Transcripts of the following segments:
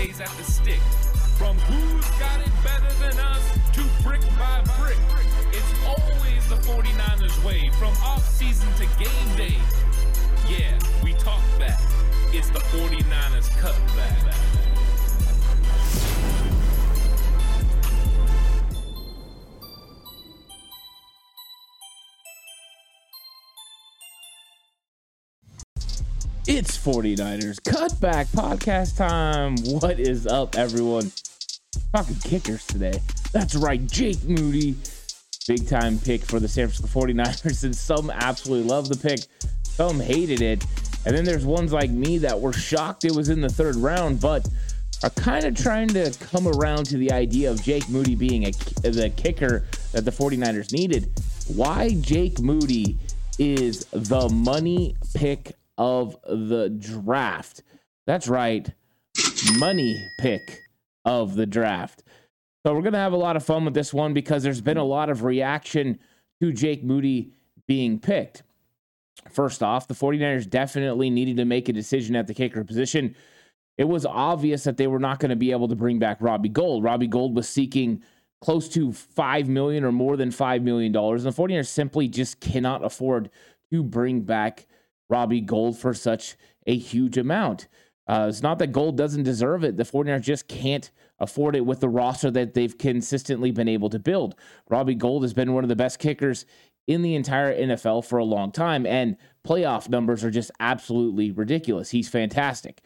glory days at the stick. From who's got it better than us to brick by brick. It's always the 49ers way from offseason to game day. It's 49ers cutback podcast time. What is up, everyone? Talking kickers today. That's right, Jake Moody. Big time pick for the San Francisco 49ers. And some absolutely love the pick, some hated it. And then there's ones like me that were shocked it was in the third round, but are kind of trying to come around to the idea of Jake Moody being a, the kicker that the 49ers needed. Why Jake Moody is the money pick of the draft. That's right, money pick of the draft. So we're going to have a lot of fun with this one because there's been a lot of reaction to Jake Moody being picked. First off, the 49ers definitely needed to make a decision at the kicker position. It was obvious that they were not going to be able to bring back Robbie Gould. Robbie Gould was seeking close to 5 million or more than 5 million dollars. And the 49ers simply just cannot afford to bring back Robbie Gould for such a huge amount. Uh, it's not that Gould doesn't deserve it. The 49ers just can't afford it with the roster that they've consistently been able to build. Robbie Gould has been one of the best kickers in the entire NFL for a long time, and playoff numbers are just absolutely ridiculous. He's fantastic.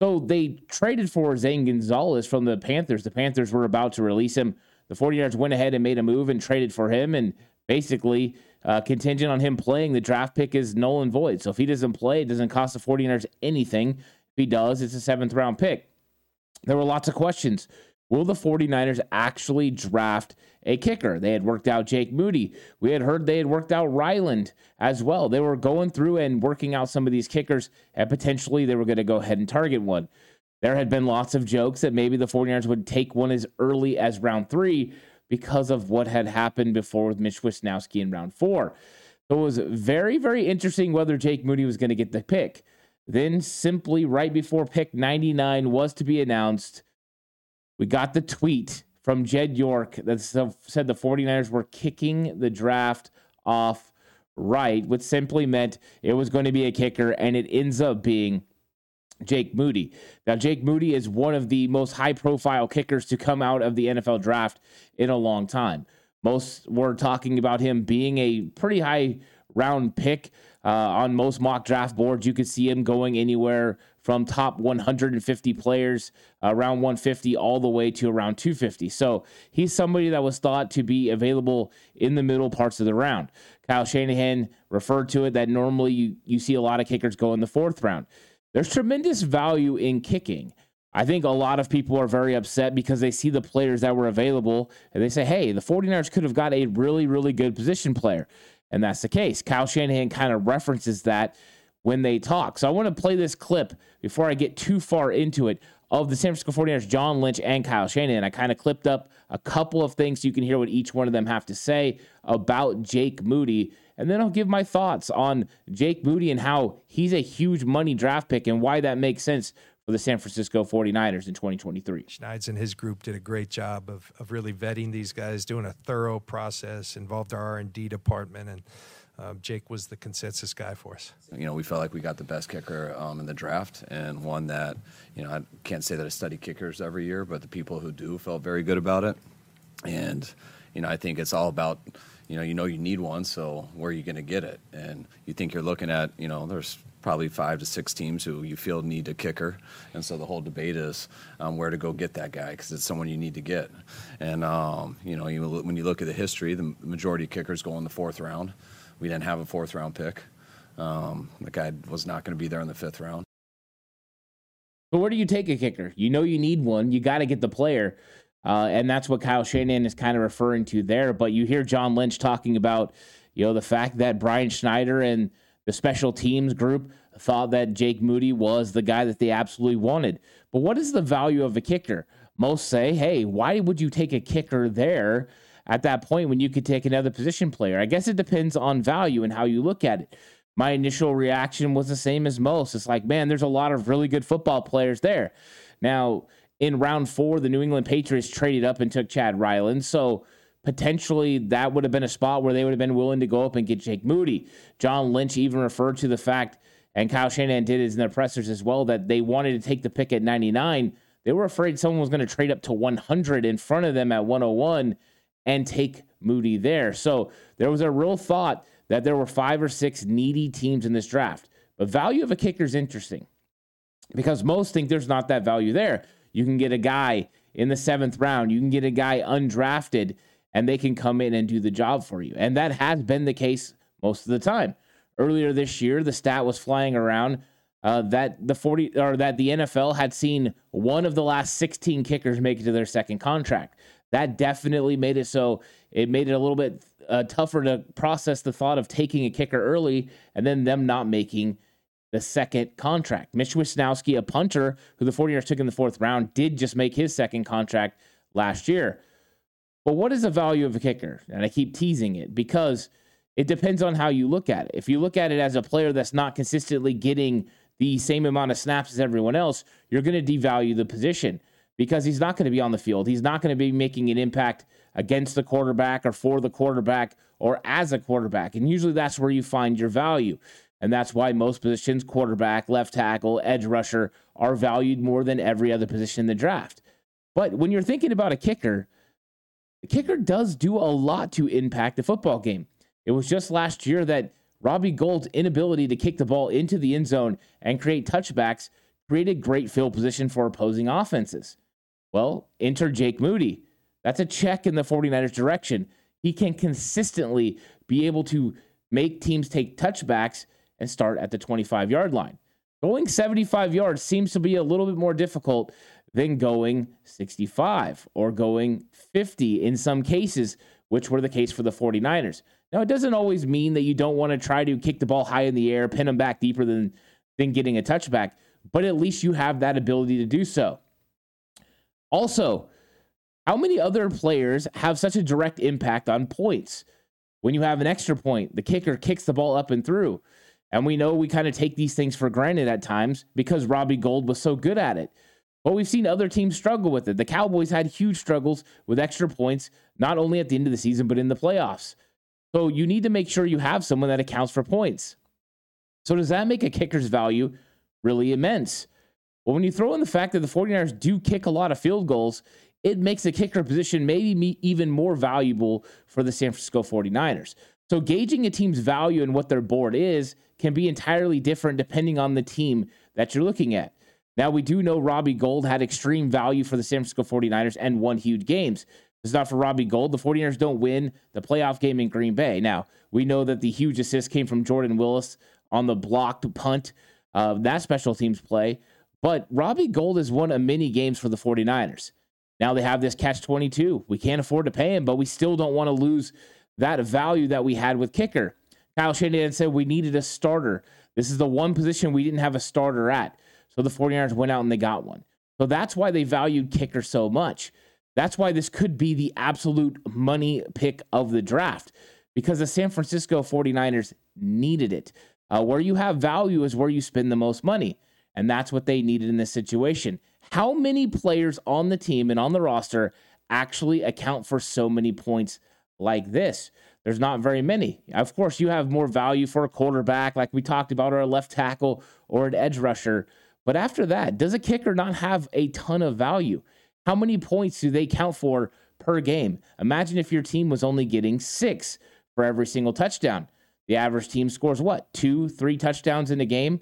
So they traded for Zane Gonzalez from the Panthers. The Panthers were about to release him. The 49ers went ahead and made a move and traded for him, and basically uh, contingent on him playing, the draft pick is null and void. So if he doesn't play, it doesn't cost the 49ers anything. If he does, it's a seventh round pick. There were lots of questions. Will the 49ers actually draft a kicker? They had worked out Jake Moody. We had heard they had worked out Ryland as well. They were going through and working out some of these kickers, and potentially they were going to go ahead and target one. There had been lots of jokes that maybe the 49ers would take one as early as round three because of what had happened before with Mitch Wishnowsky in round four. So it was very, very interesting whether Jake Moody was going to get the pick. Then, simply right before pick 99 was to be announced, we got the tweet from Jed York that said the 49ers were kicking the draft off right, which simply meant it was going to be a kicker, and it ends up being Jake Moody. Now, Jake Moody is one of the most high profile kickers to come out of the NFL draft in a long time. Most were talking about him being a pretty high round pick. Uh, on most mock draft boards, you could see him going anywhere from top 150 players, around 150, all the way to around 250. So he's somebody that was thought to be available in the middle parts of the round. Kyle Shanahan referred to it that normally you, you see a lot of kickers go in the fourth round. There's tremendous value in kicking. I think a lot of people are very upset because they see the players that were available and they say, hey, the 49ers could have got a really, really good position player. And that's the case. Kyle Shanahan kind of references that when they talk. So I want to play this clip before I get too far into it of the San Francisco 49ers, John Lynch and Kyle Shanahan. I kind of clipped up a couple of things so you can hear what each one of them have to say about Jake Moody and then I'll give my thoughts on Jake Moody and how he's a huge money draft pick and why that makes sense for the San Francisco 49ers in 2023. Schneid's and his group did a great job of, of really vetting these guys, doing a thorough process, involved our R&D department, and uh, Jake was the consensus guy for us. You know, we felt like we got the best kicker um, in the draft, and one that, you know, I can't say that I study kickers every year, but the people who do felt very good about it. And, you know, I think it's all about – you know, you know you need one, so where are you going to get it? And you think you're looking at, you know, there's probably five to six teams who you feel need a kicker, and so the whole debate is um, where to go get that guy because it's someone you need to get. And um, you know, you, when you look at the history, the majority of kickers go in the fourth round. We didn't have a fourth round pick. Um, the guy was not going to be there in the fifth round. But where do you take a kicker? You know you need one. You got to get the player. Uh, and that's what Kyle Shanahan is kind of referring to there. But you hear John Lynch talking about, you know, the fact that Brian Schneider and the special teams group thought that Jake Moody was the guy that they absolutely wanted. But what is the value of a kicker? Most say, hey, why would you take a kicker there at that point when you could take another position player? I guess it depends on value and how you look at it. my initial reaction was the same as most. It's like, man, there's a lot of really good football players there. Now, in round four, the New England Patriots traded up and took Chad Ryland. So potentially that would have been a spot where they would have been willing to go up and get Jake Moody. John Lynch even referred to the fact, and Kyle Shanahan did it in the pressers as well, that they wanted to take the pick at 99. They were afraid someone was going to trade up to 100 in front of them at 101 and take Moody there. So there was a real thought that there were five or six needy teams in this draft. But value of a kicker is interesting because most think there's not that value there. You can get a guy in the seventh round, you can get a guy undrafted, and they can come in and do the job for you. And that has been the case most of the time. Earlier this year, the stat was flying around uh, that the 40 or that the NFL had seen one of the last 16 kickers make it to their second contract. That definitely made it so it made it a little bit uh, tougher to process the thought of taking a kicker early and then them not making the second contract. Mitch Wishnowsky, a punter who the 49ers took in the fourth round, did just make his second contract last year. But what is the value of a kicker? And I keep teasing it because it depends on how you look at it. If you look at it as a player that's not consistently getting the same amount of snaps as everyone else, you're going to devalue the position because he's not going to be on the field. He's not going to be making an impact against the quarterback or for the quarterback or as a quarterback. And usually that's where you find your value. And that's why most positions, quarterback, left tackle, edge rusher, are valued more than every other position in the draft. But when you're thinking about a kicker, the kicker does do a lot to impact the football game. It was just last year that Robbie Gould's inability to kick the ball into the end zone and create touchbacks created great field position for opposing offenses. Well, enter Jake Moody. That's a check in the 49ers direction. He can consistently be able to make teams take touchbacks and start at the 25 yard line. Going 75 yards seems to be a little bit more difficult than going 65 or going 50 in some cases, which were the case for the 49ers. Now, it doesn't always mean that you don't want to try to kick the ball high in the air, pin them back deeper than, than getting a touchback, but at least you have that ability to do so. Also, how many other players have such a direct impact on points? When you have an extra point, the kicker kicks the ball up and through. And we know we kind of take these things for granted at times because Robbie Gould was so good at it. But we've seen other teams struggle with it. The Cowboys had huge struggles with extra points, not only at the end of the season, but in the playoffs. So you need to make sure you have someone that accounts for points. So does that make a kicker's value really immense? Well, when you throw in the fact that the 49ers do kick a lot of field goals, it makes the kicker position maybe even more valuable for the San Francisco 49ers. So gauging a team's value and what their board is can be entirely different depending on the team that you're looking at. Now, we do know Robbie Gould had extreme value for the San Francisco 49ers and won huge games. It's not for Robbie Gould. the 49ers don't win the playoff game in Green Bay. Now, we know that the huge assist came from Jordan Willis on the blocked punt. Uh, that special teams play. But Robbie Gould has won a many games for the 49ers. Now they have this catch 22. We can't afford to pay him, but we still don't want to lose that value that we had with kicker. Kyle Shanahan said we needed a starter. This is the one position we didn't have a starter at. So the 49ers went out and they got one. So that's why they valued kicker so much. That's why this could be the absolute money pick of the draft because the San Francisco 49ers needed it. Uh, where you have value is where you spend the most money. And that's what they needed in this situation. How many players on the team and on the roster actually account for so many points like this? There's not very many. Of course, you have more value for a quarterback, like we talked about, or a left tackle or an edge rusher. But after that, does a kicker not have a ton of value? How many points do they count for per game? Imagine if your team was only getting six for every single touchdown. The average team scores what? Two, three touchdowns in a game?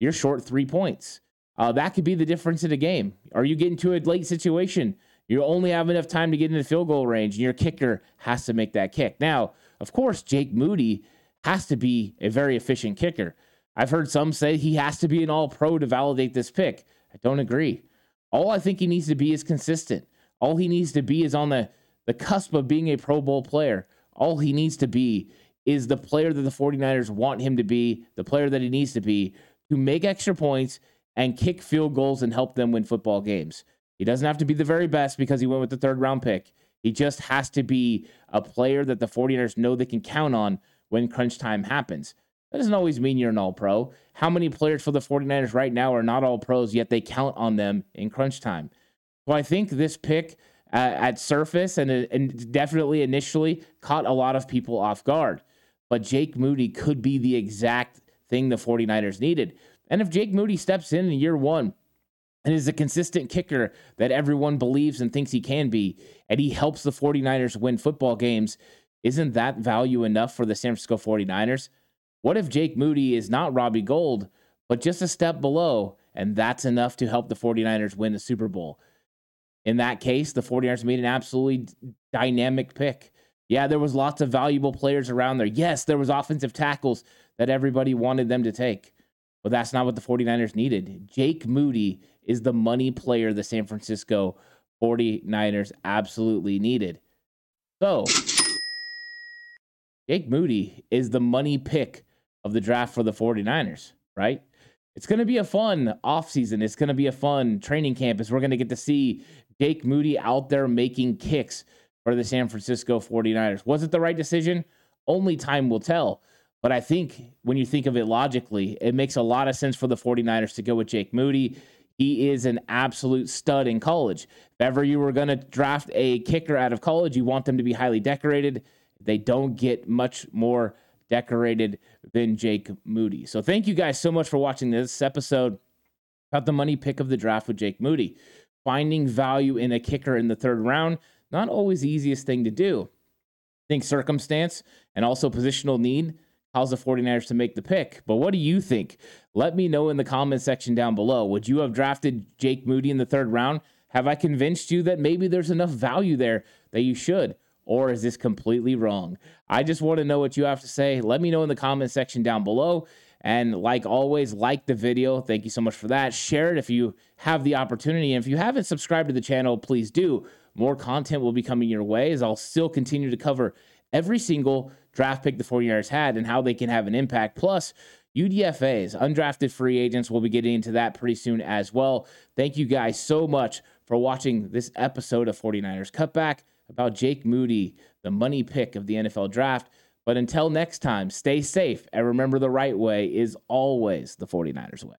You're short three points. Uh, that could be the difference in a game. Are you getting to a late situation? You only have enough time to get into field goal range, and your kicker has to make that kick. Now, of course, Jake Moody has to be a very efficient kicker. I've heard some say he has to be an all pro to validate this pick. I don't agree. All I think he needs to be is consistent. All he needs to be is on the, the cusp of being a Pro Bowl player. All he needs to be is the player that the 49ers want him to be, the player that he needs to be to make extra points and kick field goals and help them win football games. He doesn't have to be the very best because he went with the third round pick. He just has to be a player that the 49ers know they can count on when crunch time happens. That doesn't always mean you're an all pro. How many players for the 49ers right now are not all pros, yet they count on them in crunch time? So I think this pick uh, at surface and, and definitely initially caught a lot of people off guard. But Jake Moody could be the exact thing the 49ers needed. And if Jake Moody steps in in year one and is a consistent kicker that everyone believes and thinks he can be, and he helps the 49ers win football games, isn't that value enough for the San Francisco 49ers? What if Jake Moody is not Robbie Gould, but just a step below, and that's enough to help the 49ers win the Super Bowl? In that case, the 49ers made an absolutely dynamic pick. Yeah, there was lots of valuable players around there. Yes, there was offensive tackles that everybody wanted them to take. But that's not what the 49ers needed. Jake Moody is the money player the San Francisco 49ers absolutely needed. So, Jake Moody is the money pick of the draft for the 49ers, right? It's going to be a fun offseason. It's going to be a fun training camp as we're going to get to see Jake Moody out there making kicks for the San Francisco 49ers. Was it the right decision? Only time will tell. But I think when you think of it logically, it makes a lot of sense for the 49ers to go with Jake Moody. He is an absolute stud in college. If ever you were going to draft a kicker out of college, you want them to be highly decorated. They don't get much more decorated than Jake Moody. So thank you guys so much for watching this episode about the money pick of the draft with Jake Moody. Finding value in a kicker in the third round, not always the easiest thing to do. I think circumstance and also positional need cause the 49ers to make the pick. But what do you think? Let me know in the comment section down below. Would you have drafted Jake Moody in the third round? Have I convinced you that maybe there's enough value there that you should? Or is this completely wrong? I just want to know what you have to say. Let me know in the comment section down below. And like always, like the video. Thank you so much for that. Share it if you have the opportunity. And if you haven't subscribed to the channel, please do. More content will be coming your way as I'll still continue to cover every single draft pick the 49ers had and how they can have an impact. Plus, UDFAs, undrafted free agents. We'll be getting into that pretty soon as well. Thank you guys so much for watching this episode of 49ers Cutback about Jake Moody, the money pick of the NFL draft. But until next time, stay safe and remember the right way is always the 49ers way.